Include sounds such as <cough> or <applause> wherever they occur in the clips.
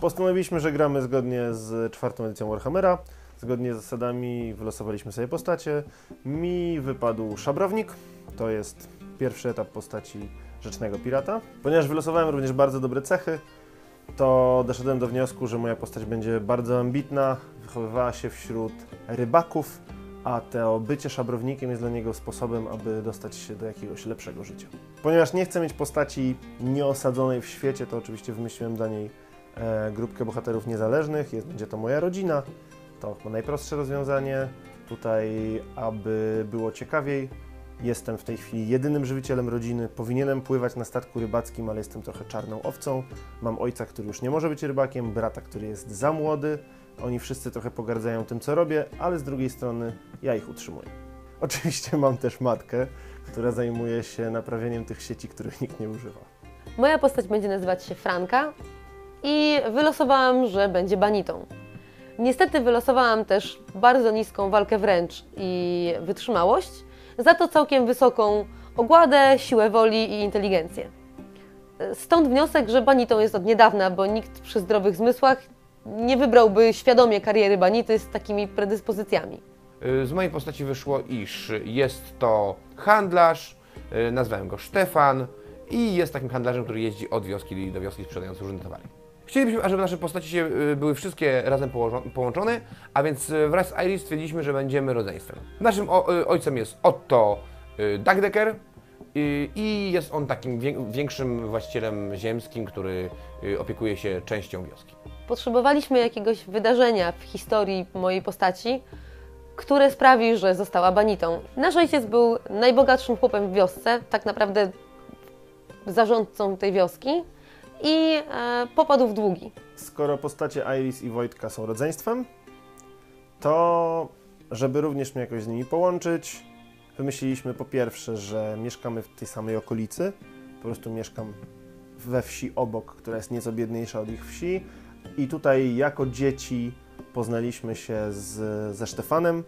Postanowiliśmy, że gramy zgodnie z czwartą edycją Warhammera. Zgodnie z zasadami wylosowaliśmy sobie postacie. Mi wypadł szabrownik. To jest pierwszy etap postaci Rzecznego Pirata. Ponieważ wylosowałem również bardzo dobre cechy, to doszedłem do wniosku, że moja postać będzie bardzo ambitna, wychowywała się wśród rybaków, a to bycie szabrownikiem jest dla niego sposobem, aby dostać się do jakiegoś lepszego życia. Ponieważ nie chcę mieć postaci nieosadzonej w świecie, to oczywiście wymyśliłem dla niej grupkę bohaterów niezależnych, jest, będzie to moja rodzina, to najprostsze rozwiązanie. Tutaj, aby było ciekawiej, jestem w tej chwili jedynym żywicielem rodziny. Powinienem pływać na statku rybackim, ale jestem trochę czarną owcą. Mam ojca, który już nie może być rybakiem, brata, który jest za młody. Oni wszyscy trochę pogardzają tym, co robię, ale z drugiej strony ja ich utrzymuję. <laughs> Oczywiście mam też matkę, która zajmuje się naprawieniem tych sieci, których nikt nie używa. Moja postać będzie nazywać się Franka i wylosowałam, że będzie banitą. Niestety wylosowałam też bardzo niską walkę wręcz i wytrzymałość, za to całkiem wysoką ogładę, siłę woli i inteligencję. Stąd wniosek, że banitą jest od niedawna, bo nikt przy zdrowych zmysłach nie wybrałby świadomie kariery banity z takimi predyspozycjami. Y, Z mojej postaci wyszło, iż jest to handlarz, y, nazwałem go Stefan i jest takim handlarzem, który jeździ od wioski do wioski sprzedając różne towary. Chcielibyśmy, żeby nasze postaci się, y, były wszystkie razem połączone, a więc y, wraz z Iris stwierdziliśmy, że będziemy rodzeństwem. Naszym y, ojcem jest Otto Dagdecker i jest on takim wię- większym właścicielem ziemskim, który opiekuje się częścią wioski. Potrzebowaliśmy jakiegoś wydarzenia w historii mojej postaci, które sprawi, że została banitą. Nasz ojciec był najbogatszym chłopem w wiosce, tak naprawdę zarządcą tej wioski i e, popadł w długi. Skoro postacie Iris i Wojtka są rodzeństwem, to żeby również mnie jakoś z nimi połączyć, wymyśliliśmy po pierwsze, że mieszkamy w tej samej okolicy. Po prostu mieszkam we wsi obok, która jest nieco biedniejsza od ich wsi. I tutaj jako dzieci poznaliśmy się z, ze Sztefanem.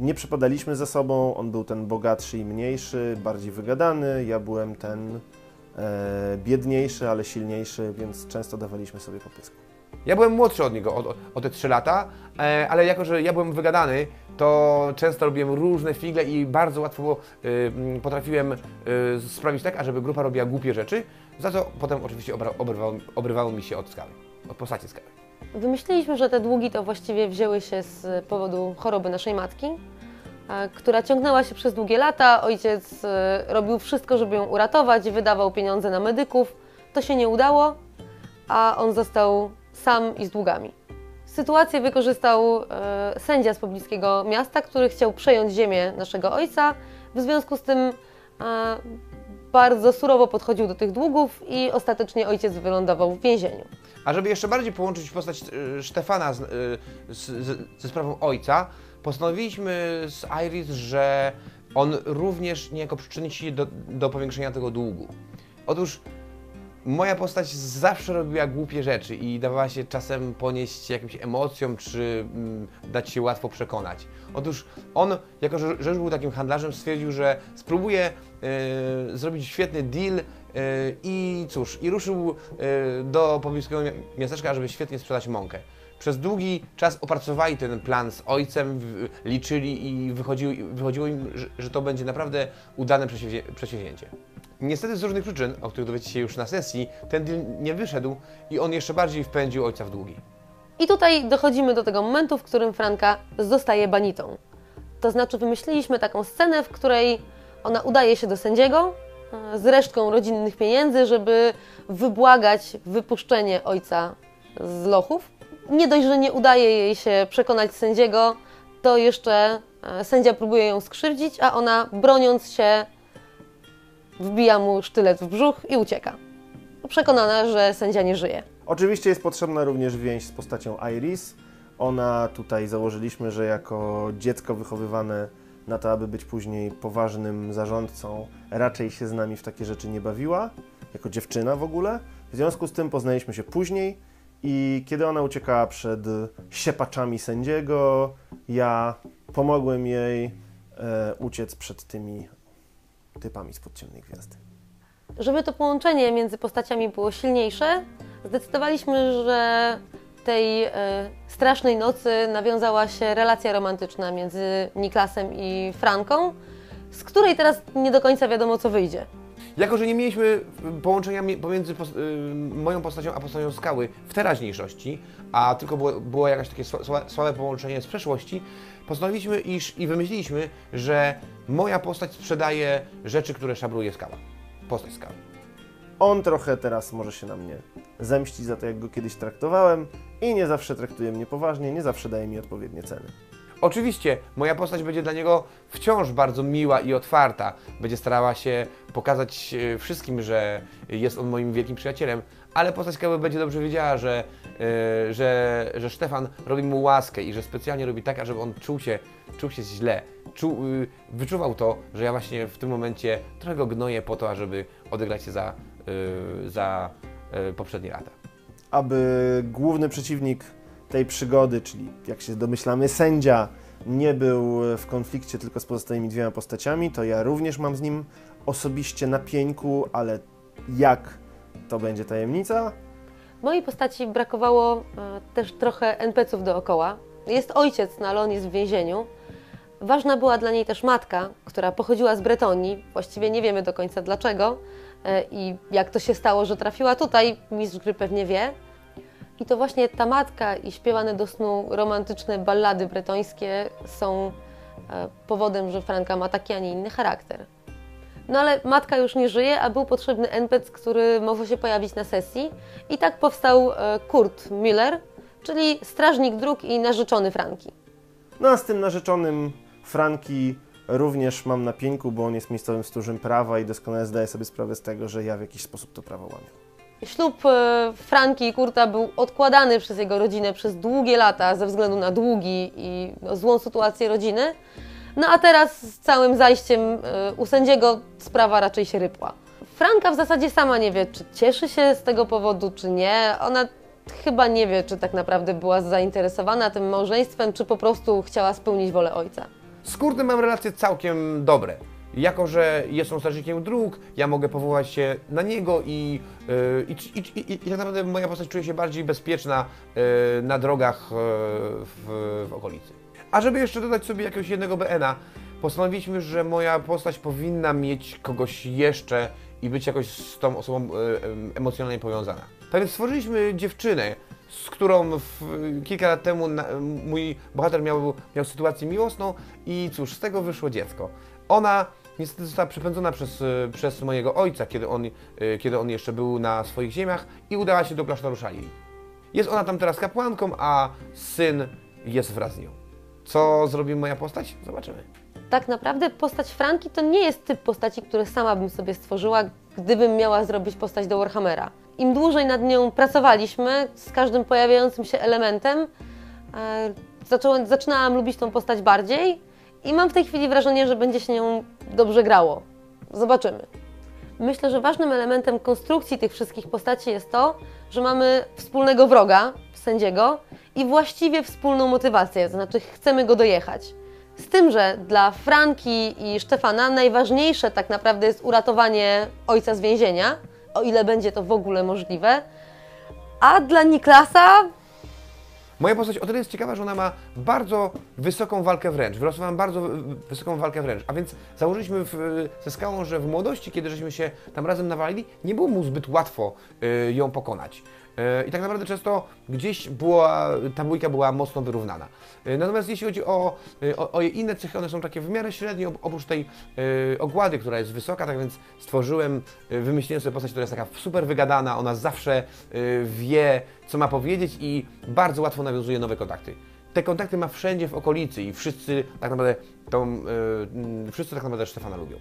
Nie przypadaliśmy ze sobą, on był ten bogatszy i mniejszy, bardziej wygadany, ja byłem ten biedniejszy, ale silniejszy, więc często dawaliśmy sobie po pysku. Ja byłem młodszy od niego o, o- te 3 lata, e, ale jako, że ja byłem wygadany, to często robiłem różne figle i bardzo łatwo y, mm, potrafiłem sprawić tak, ażeby grupa robiła głupie rzeczy, za co potem oczywiście obra, obrywało, obrywało mi się od skały, od postaci skały. Wymyśliliśmy, że te długi to właściwie wzięły się z powodu choroby naszej matki, e, która ciągnęła się przez długie lata. Ojciec e, robił wszystko, żeby ją uratować, wydawał pieniądze na medyków. To się nie udało, a on został sam i z długami. Sytuację wykorzystał e, sędzia z pobliskiego miasta, który chciał przejąć ziemię naszego ojca. W związku z tym e, bardzo surowo podchodził do tych długów i ostatecznie ojciec wylądował w więzieniu. A żeby jeszcze bardziej połączyć postać y, Stefana z, y, z, z, ze sprawą ojca, postanowiliśmy z Iris, że on również niejako przyczyni się do, do powiększenia tego długu. Otóż moja postać zawsze robiła głupie rzeczy i dawała się czasem ponieść jakimś emocjom, czy mm, dać się łatwo przekonać. Otóż on, jako że, że był takim handlarzem, stwierdził, że spróbuje y, zrobić świetny deal y, i cóż, i ruszył y, do pobliskiego mia- miasteczka, żeby świetnie sprzedać mąkę. Przez długi czas opracowali ten plan z ojcem, liczyli i wychodziło, wychodziło im, że, że to będzie naprawdę udane przedsięwzię- przedsięwzięcie. Niestety z różnych przyczyn, o których dowiecie się już na sesji, ten deal nie wyszedł i on jeszcze bardziej wpędził ojca w długi. I tutaj dochodzimy do tego momentu, w którym Franka zostaje banitą. To znaczy, wymyśliliśmy taką scenę, w której ona udaje się do sędziego e, z resztką rodzinnych pieniędzy, żeby wybłagać wypuszczenie ojca z lochów. Nie dość, że nie udaje jej się przekonać sędziego, to jeszcze e, sędzia próbuje ją skrzywdzić, a ona broniąc się wbija mu sztylet w brzuch i ucieka. Przekonana, że sędzia nie żyje. Oczywiście jest potrzebna również więź z postacią Iris. Ona tutaj założyliśmy, że jako dziecko wychowywane na to, aby być później poważnym zarządcą, raczej się z nami w takie rzeczy nie bawiła, jako dziewczyna w ogóle. W związku z tym poznaliśmy się później i kiedy ona uciekała przed siepaczami sędziego, ja pomogłem jej e, uciec przed tymi typami spod ciemnej gwiazdy. Żeby to połączenie między postaciami było silniejsze, zdecydowaliśmy, że tej e, strasznej nocy nawiązała się relacja romantyczna między Niklasem i Franką, z której teraz nie do końca wiadomo, co wyjdzie. Jako, że nie mieliśmy połączenia mi- pomiędzy y, moją postacią a postacią skały w teraźniejszości, a tylko było, było jakieś takie sła- sła- słabe połączenie z przeszłości, postanowiliśmy iż, i wymyśliliśmy, że moja postać sprzedaje rzeczy, które szabruje skała. Postać skały. On trochę teraz może się na mnie zemścić za to, jak go kiedyś traktowałem i nie zawsze traktuje mnie poważnie, nie zawsze daje mi odpowiednie ceny. Oczywiście moja postać będzie dla niego wciąż bardzo miła i otwarta. Będzie starała się pokazać e, wszystkim, że jest on moim wielkim przyjacielem, ale postać Skały będzie dobrze wiedziała, że, e, że, że Stefan robi mu łaskę i że specjalnie robi tak, żeby on czuł się, czuł się źle. Czuł, y, wyczuwał to, że ja właśnie w tym momencie trochę go gnoję po to, ażeby odegrać się za, y, za y, poprzednie lata. aby główny przeciwnik tej przygody, czyli jak się domyślamy sędzia, nie był w konflikcie tylko z pozostałymi dwiema postaciami, to ja również mam z nim osobiście na pieńku, ale jak to będzie tajemnica? Mojej postaci brakowało e, też trochę NPC-ów dookoła. Jest ojciec, no ale on jest w więzieniu. Ważna była dla niej też matka, która pochodziła z Bretonii. Właściwie nie wiemy do końca dlaczego e, i jak to się stało, że trafiła tutaj. Mistrz gry pewnie wie. I to właśnie ta matka i śpiewane do snu romantyczne ballady bretońskie są e, powodem, że Franka ma taki, a nie inny charakter. No ale matka już nie żyje, a był potrzebny NPC, który mógł się pojawić na sesji. I tak powstał e, Kurt Miller, czyli strażnik dróg i narzeczony Franki. No a z tym narzeczonym Franki również mam na pieńku, bo on jest miejscowym stróżem prawa i doskonale zdaje sobie sprawę z tego, że ja w jakiś sposób to prawo łamię. Ślub e, Franki i Kurta był odkładany przez jego rodzinę przez długie lata ze względu na długi i no, złą sytuację rodziny. No a teraz z całym zajściem e, u sędziego sprawa raczej się rypła. Franka w zasadzie sama nie wie, czy cieszy się z tego powodu, czy nie. Ona chyba nie wie, czy tak naprawdę była zainteresowana tym małżeństwem, czy po prostu chciała spełnić wolę ojca. Z Kurtem mam relacje całkiem dobre. Jako, że jest on strażnikiem dróg, ja mogę powołać się na niego i, yy, i, i, i, i tak naprawdę moja postać czuje się bardziej bezpieczna yy, na drogach yy, w, w okolicy. A żeby jeszcze dodać sobie jakiegoś jednego BN-a, postanowiliśmy, że moja postać powinna mieć kogoś jeszcze i być jakoś z tą osobą emocjonalnie powiązana. Tak więc stworzyliśmy dziewczynę, z którą w, kilka lat temu na, mój bohater miał, miał sytuację miłosną i cóż, z tego wyszło dziecko. Ona niestety została przepędzona przez, y, przez mojego ojca, kiedy on, y, kiedy on jeszcze był na swoich ziemiach i udała się do klasztoru Szali. Jest ona tam teraz kapłanką, a syn jest wraz z nią. Co zrobi moja postać? Zobaczymy. tak naprawdę postać Franki to nie jest typ postaci, który sama bym sobie stworzyła, gdybym miała zrobić postać do Warhammera. Im dłużej nad nią pracowaliśmy, z każdym pojawiającym się elementem, e, zaczęłam, zaczynałam lubić tą postać bardziej i mam w tej chwili wrażenie, że będzie się nią dobrze grało. Zobaczymy. Myślę, że ważnym elementem konstrukcji tych wszystkich postaci jest to, że mamy wspólnego wroga, sędziego, i właściwie wspólną motywację, to znaczy chcemy go dojechać. Z tym, że dla Franki i Stefana najważniejsze tak naprawdę jest uratowanie ojca z więzienia, o ile będzie to w ogóle możliwe, a dla Niklasa Moja postać o tyle jest ciekawa, że ona ma bardzo wysoką walkę wręcz. Wylosowałem bardzo wy- wysoką walkę wręcz. A więc założyliśmy w, ze skałą, że w młodości, kiedy żeśmy się tam razem nawalili, nie było mu zbyt łatwo y, ją pokonać. Y, I tak naprawdę często gdzieś była, ta bójka była mocno wyrównana. Y, Natomiast jeśli chodzi o, y, o, o inne cechy, one są takie w miarę średnie, op- oprócz tej ogłady, która jest wysoka, tak więc stworzyłem, wymyśliłem sobie postać, która jest taka super wygadana, ona zawsze wie, co ma powiedzieć i bardzo łatwo nawiązuje nowe kontakty. Te kontakty ma wszędzie w okolicy i wszyscy tak naprawdę tą, wszyscy tak naprawdę Stefana lubią.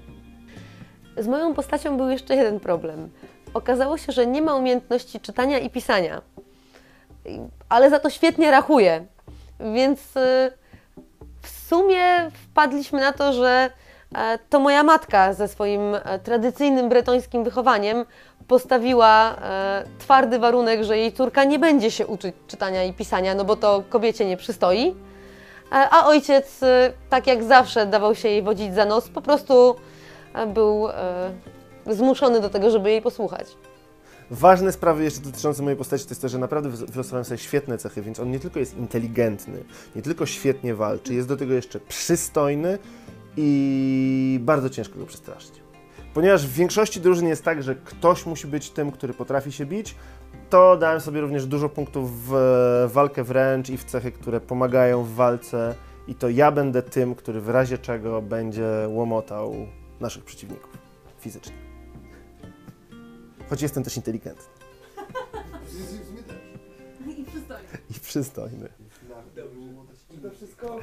Z moją postacią był jeszcze jeden problem. Okazało się, że nie ma umiejętności czytania i pisania, ale za to świetnie rachuje. Więc y, w sumie wpadliśmy na to, że e, to moja matka ze swoim e, tradycyjnym bretońskim wychowaniem postawiła e, twardy warunek, że jej córka nie będzie się uczyć czytania i pisania, no bo to kobiecie nie przystoi. A ojciec, e, tak jak zawsze, dawał się jej wodzić za nos, po prostu był e, zmuszony do tego, żeby jej posłuchać. Ważne sprawy jeszcze dotyczące mojej postaci to jest to, że naprawdę wy- wylosowałem sobie świetne cechy, więc on nie tylko jest inteligentny, nie tylko świetnie walczy, jest do tego jeszcze przystojny i bardzo ciężko go przestraszyć. Ponieważ w większości drużyn jest tak, że ktoś musi być tym, który potrafi się bić, to dałem sobie również dużo punktów w walkę wręcz i w cechy, które pomagają w walce i to ja będę tym, który w razie czego będzie łomotał naszych przeciwników fizycznie. Choć jestem też inteligentny. I przystojny. i przystojny. To wszystko